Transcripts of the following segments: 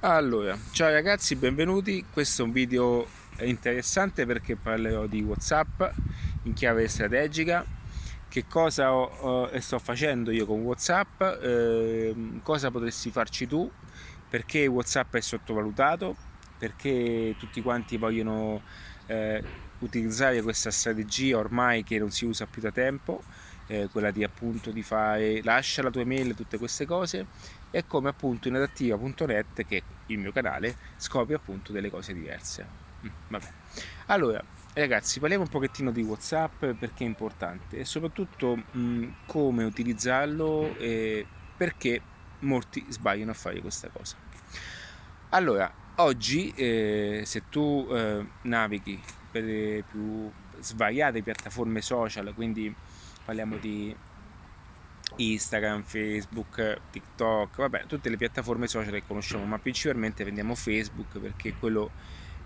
Allora, ciao ragazzi, benvenuti. Questo è un video interessante perché parlerò di WhatsApp in chiave strategica, che cosa ho, eh, sto facendo io con WhatsApp, eh, cosa potresti farci tu, perché WhatsApp è sottovalutato, perché tutti quanti vogliono eh, utilizzare questa strategia ormai che non si usa più da tempo, eh, quella di appunto di fare lascia la tua email, tutte queste cose e come appunto inadattiva.net che è il mio canale scopri appunto delle cose diverse. Mm, vabbè. Allora, ragazzi, parliamo un pochettino di WhatsApp perché è importante e soprattutto mh, mm, come utilizzarlo e perché molti sbagliano a fare questa cosa. Allora, oggi eh, se tu eh, navighi per le più svariate piattaforme social, quindi parliamo di Instagram, Facebook, TikTok, vabbè, tutte le piattaforme social che conosciamo, ma principalmente vendiamo Facebook perché è quello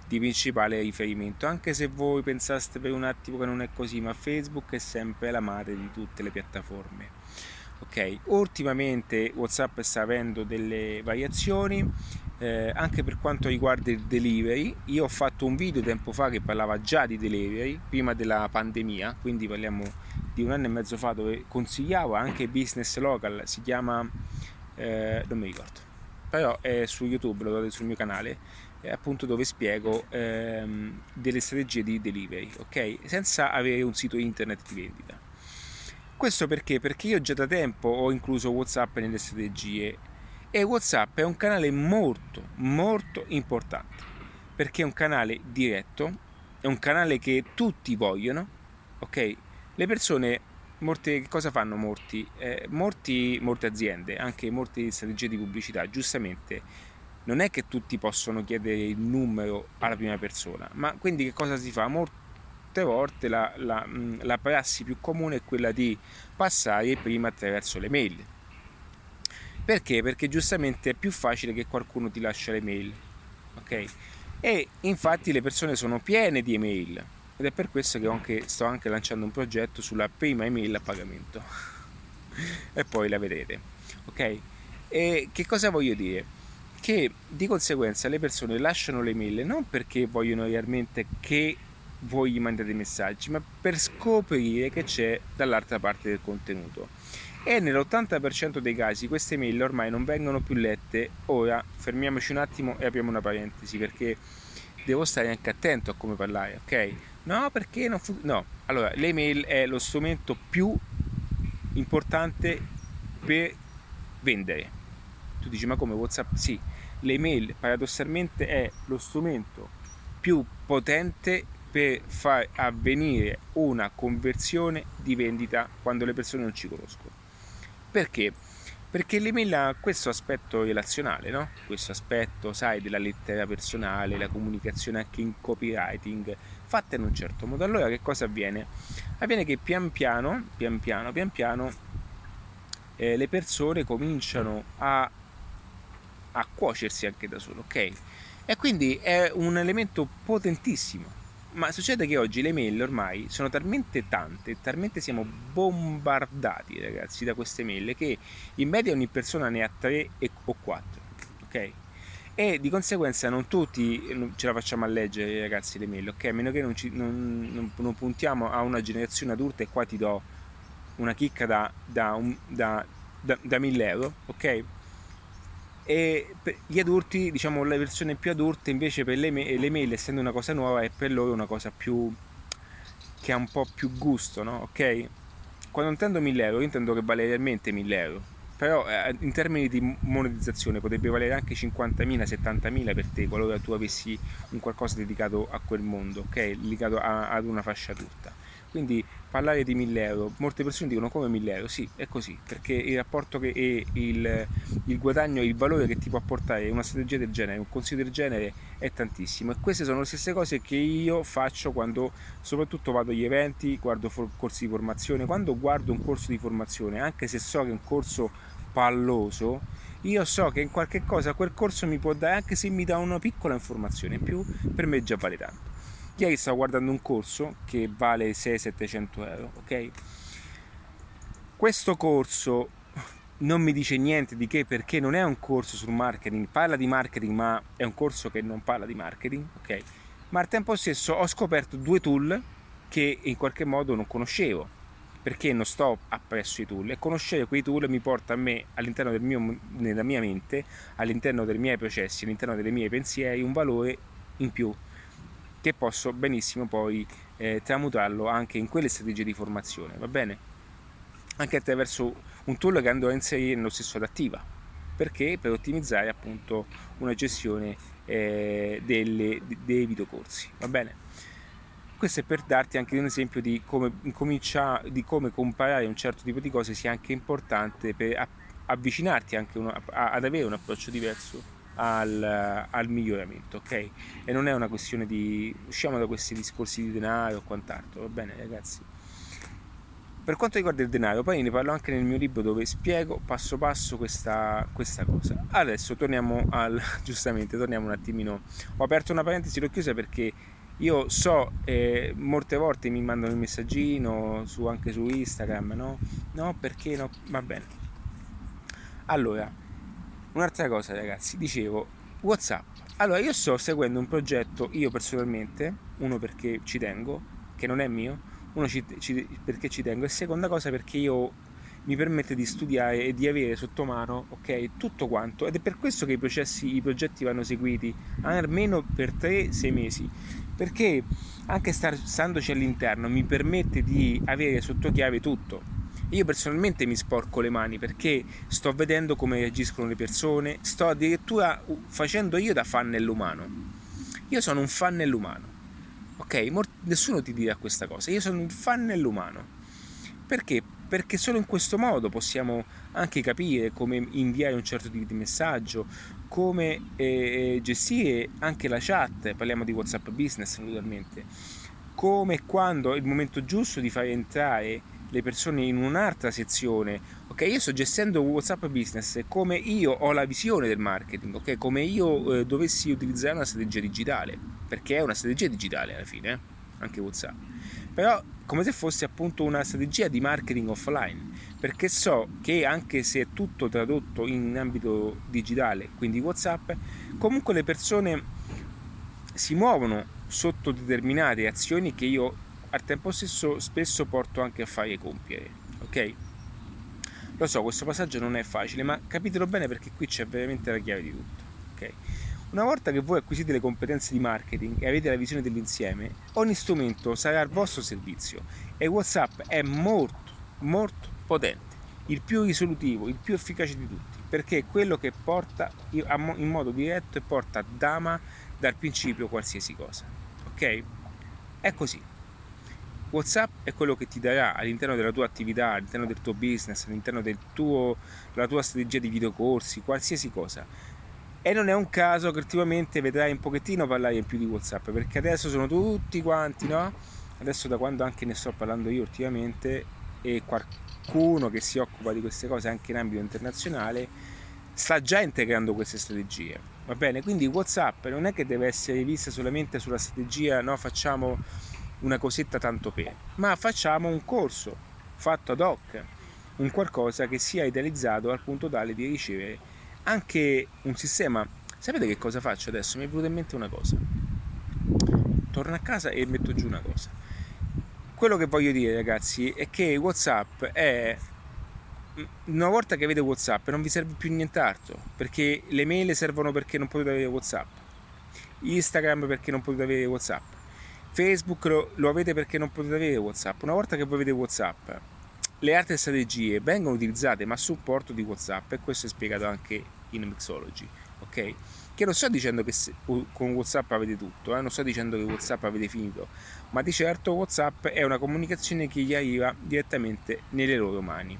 di principale riferimento, anche se voi pensaste per un attimo che non è così, ma Facebook è sempre la madre di tutte le piattaforme. Ok, ultimamente WhatsApp sta avendo delle variazioni eh, anche per quanto riguarda il delivery. Io ho fatto un video tempo fa che parlava già di delivery prima della pandemia, quindi parliamo di un anno e mezzo fa dove consigliavo anche business local, si chiama, eh, non mi ricordo, però è su YouTube, lo trovate sul mio canale, appunto dove spiego ehm, delle strategie di delivery, ok? Senza avere un sito internet di vendita. Questo perché? Perché io già da tempo ho incluso WhatsApp nelle strategie e WhatsApp è un canale molto, molto importante perché è un canale diretto, è un canale che tutti vogliono, ok? Le persone Molte, cosa fanno molti? Eh, molti? Molte aziende, anche molte strategie di pubblicità, giustamente non è che tutti possono chiedere il numero alla prima persona, ma quindi che cosa si fa? Molte volte la, la, la prassi più comune è quella di passare prima attraverso le mail. Perché? Perché giustamente è più facile che qualcuno ti lascia le mail. Ok? E infatti le persone sono piene di email ed è per questo che anche, sto anche lanciando un progetto sulla prima email a pagamento. E poi la vedrete ok? E che cosa voglio dire? Che di conseguenza le persone lasciano le mail non perché vogliono realmente che voi gli mandate messaggi ma per scoprire che c'è dall'altra parte del contenuto. E nell'80% dei casi queste mail ormai non vengono più lette. Ora fermiamoci un attimo e apriamo una parentesi perché devo stare anche attento a come parlare ok No, perché non fu... No, allora l'email è lo strumento più importante per vendere. Tu dici, ma come WhatsApp? Sì, l'email paradossalmente è lo strumento più potente per far avvenire una conversione di vendita quando le persone non ci conoscono. Perché? Perché ha questo aspetto relazionale, no? Questo aspetto, sai, della lettera personale, la comunicazione anche in copywriting, fatta in un certo modo. Allora che cosa avviene? Avviene che pian piano, pian piano, pian piano, eh, le persone cominciano a, a cuocersi anche da solo, ok? E quindi è un elemento potentissimo ma succede che oggi le mail ormai sono talmente tante, talmente siamo bombardati ragazzi da queste mail che in media ogni persona ne ha 3 o 4, ok? E di conseguenza non tutti ce la facciamo a leggere ragazzi le mail, ok? A meno che non, ci, non, non, non puntiamo a una generazione adulta e qua ti do una chicca da, da, un, da, da 1000 euro, ok? E gli adulti, diciamo le persone più adulte invece per le, le mail essendo una cosa nuova è per loro una cosa più che ha un po' più gusto, no? Ok? Quando intendo 1000 euro, io intendo che vale realmente 1000 euro, però eh, in termini di monetizzazione potrebbe valere anche 50.000, 70.000 per te qualora tu avessi un qualcosa dedicato a quel mondo, ok? Dedicato a, ad una fascia tutta. Quindi parlare di 1000 euro, molte persone dicono come 1000 euro, sì, è così, perché il rapporto che è il, il guadagno, il valore che ti può apportare una strategia del genere, un consiglio del genere è tantissimo. E queste sono le stesse cose che io faccio quando soprattutto vado agli eventi, guardo for- corsi di formazione, quando guardo un corso di formazione, anche se so che è un corso palloso, io so che in qualche cosa quel corso mi può dare, anche se mi dà una piccola informazione in più, per me già vale tanto. Ieri stavo guardando un corso che vale 600-700 euro, ok? Questo corso non mi dice niente di che perché non è un corso sul marketing, parla di marketing ma è un corso che non parla di marketing, ok? Ma al tempo stesso ho scoperto due tool che in qualche modo non conoscevo perché non sto appresso i tool e conoscere quei tool mi porta a me all'interno del mio, nella mia mente, all'interno dei miei processi, all'interno dei miei pensieri un valore in più che posso benissimo poi eh, tramutarlo anche in quelle strategie di formazione, va bene? Anche attraverso un tool che andrò a inserire nello stesso adattiva. Perché? Per ottimizzare appunto una gestione eh, delle, dei videocorsi va bene? Questo è per darti anche un esempio di come, di come comparare un certo tipo di cose sia anche importante per avvicinarti anche una, ad avere un approccio diverso al, al, miglioramento, ok? E non è una questione di usciamo da questi discorsi di denaro o quant'altro, va bene ragazzi? Per quanto riguarda il denaro, poi ne parlo anche nel mio libro dove spiego passo passo questa, questa cosa. Adesso torniamo al, giustamente, torniamo un attimino, ho aperto una parentesi, l'ho chiusa perché io so, eh, molte volte mi mandano il messaggino su, anche su Instagram, no? No, perché no? Va bene. Allora, un'altra cosa ragazzi, dicevo, Whatsapp. Allora, io sto seguendo un progetto, io personalmente, uno perché ci tengo, che non è mio, uno ci, ci, perché ci tengo. E seconda cosa perché io mi permette di studiare e di avere sotto mano okay, tutto quanto. Ed è per questo che i, processi, i progetti vanno seguiti almeno per 3-6 mesi. Perché anche star, standoci all'interno mi permette di avere sotto chiave tutto io personalmente mi sporco le mani perché sto vedendo come reagiscono le persone sto addirittura facendo io da fan nell'umano io sono un fan nell'umano Ok? Nessuno ti dirà questa cosa. Io sono un fan nell'umano. Perché? Perché solo in questo modo possiamo anche capire come inviare un certo tipo di messaggio, come eh, gestire anche la chat, parliamo di WhatsApp Business naturalmente, come quando è il momento giusto di fare entrare le persone in un'altra sezione. Ok, io sto gestendo WhatsApp Business come io ho la visione del marketing, ok? Come io eh, dovessi utilizzare una strategia digitale, perché è una strategia digitale alla fine, eh? anche WhatsApp. Però come se fosse appunto una strategia di marketing offline, perché so che anche se è tutto tradotto in ambito digitale, quindi WhatsApp, comunque le persone si muovono sotto determinate azioni che io al tempo stesso spesso porto anche a fare compiere, ok? Lo so, questo passaggio non è facile, ma capitelo bene perché qui c'è veramente la chiave di tutto, ok? Una volta che voi acquisite le competenze di marketing e avete la visione dell'insieme, ogni strumento sarà al vostro servizio e WhatsApp è molto, molto potente, il più risolutivo, il più efficace di tutti, perché è quello che porta in modo diretto e porta a dama dal principio qualsiasi cosa, ok? È così. WhatsApp è quello che ti darà all'interno della tua attività, all'interno del tuo business, all'interno del tuo, della tua strategia di videocorsi, qualsiasi cosa. E non è un caso che ultimamente vedrai un pochettino parlare in più di WhatsApp, perché adesso sono tutti quanti, no? Adesso da quando anche ne sto parlando io ultimamente e qualcuno che si occupa di queste cose anche in ambito internazionale sta già integrando queste strategie. Va bene? Quindi WhatsApp non è che deve essere vista solamente sulla strategia, no, facciamo una cosetta tanto per, ma facciamo un corso fatto ad hoc, un qualcosa che sia idealizzato al punto tale di ricevere anche un sistema. Sapete che cosa faccio adesso? Mi è venuta in mente una cosa. Torno a casa e metto giù una cosa. Quello che voglio dire, ragazzi, è che WhatsApp è una volta che avete WhatsApp non vi serve più nient'altro, perché le mail servono perché non potete avere WhatsApp. Instagram perché non potete avere WhatsApp Facebook lo, lo, avete perché non potete avere WhatsApp. Una volta che voi avete WhatsApp, le altre strategie vengono utilizzate ma a supporto di WhatsApp e questo è spiegato anche in Mixology, ok? Che non sto dicendo che se, con WhatsApp avete tutto, eh? non sto dicendo che WhatsApp avete finito, ma di certo WhatsApp è una comunicazione che gli arriva direttamente nelle loro mani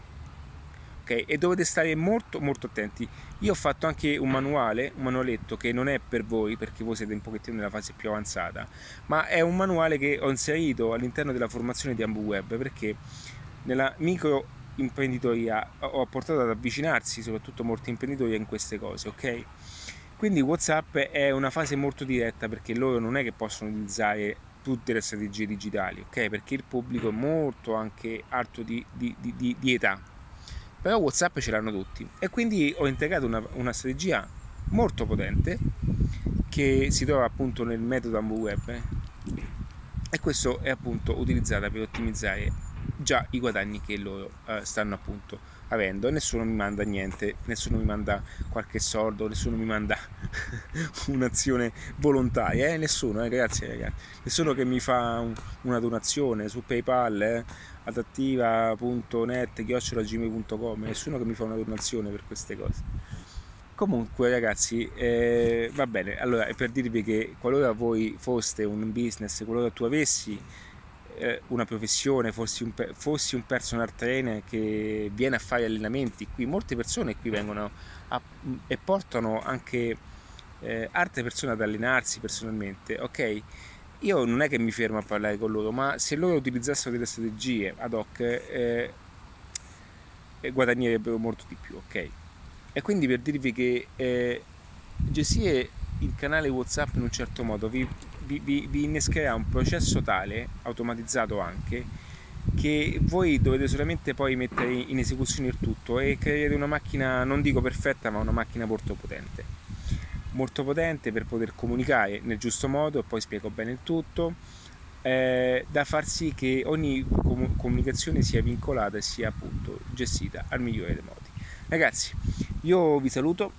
E dovete stare molto molto attenti. Io ho fatto anche un manuale, un manualetto che non è per voi perché voi siete un pochettino nella fase più avanzata, ma è un manuale che ho inserito all'interno della formazione di AmbuWeb perché nella micro imprenditoria ho portato ad avvicinarsi soprattutto molti imprenditori in queste cose, ok? Quindi WhatsApp è una fase molto diretta perché loro non è che possono utilizzare tutte le strategie digitali, ok? Perché il pubblico è molto anche alto di, di, di, di età, però Whatsapp ce l'hanno tutti e quindi ho integrato una, una strategia molto potente che si trova appunto nel metodo Ambu Web e questo è appunto utilizzata per ottimizzare già i guadagni che loro eh, stanno appunto avendo e nessuno mi manda niente, nessuno mi manda qualche soldo, nessuno mi manda un'azione volontaria, eh? nessuno, eh, grazie ragazzi, nessuno che mi fa un, una donazione su PayPal, eh? adattiva.net, chiocciolagmail.com, nessuno che mi fa una donazione per queste cose. Comunque ragazzi, eh, va bene, allora è per dirvi che qualora voi foste un business, qualora tu avessi eh, una professione, fossi un, fossi un personal trainer che viene a fare allenamenti, qui molte persone qui vengono a, e portano anche eh, altre persone ad allenarsi personalmente, ok? Io non è che mi fermo a parlare con loro, ma se loro utilizzassero delle strategie ad hoc eh, guadagnerebbero molto di più, ok? E quindi per dirvi che eh, gestire il canale WhatsApp in un certo modo vi, vi, vi, vi innescherà un processo tale, automatizzato anche, che voi dovete solamente poi mettere in esecuzione il tutto e creare una macchina, non dico perfetta, ma una macchina molto potente. Molto potente per poter comunicare nel giusto modo, e poi spiego bene il tutto, eh, da far sì che ogni comunicazione sia vincolata e sia appunto gestita al migliore dei modi. Ragazzi, io vi saluto,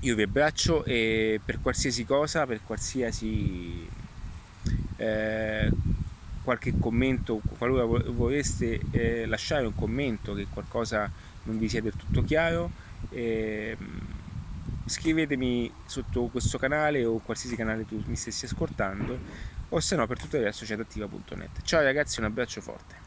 io vi abbraccio e per qualsiasi cosa, per qualsiasi eh, qualche commento, qualora voleste eh, lasciare un commento che qualcosa non vi sia del tutto chiaro, eh, scrivetemi sotto questo canale o qualsiasi canale tu mi stessi ascoltando o se no per tutto il resto c'è adattiva.net. Ciao ragazzi, un abbraccio forte.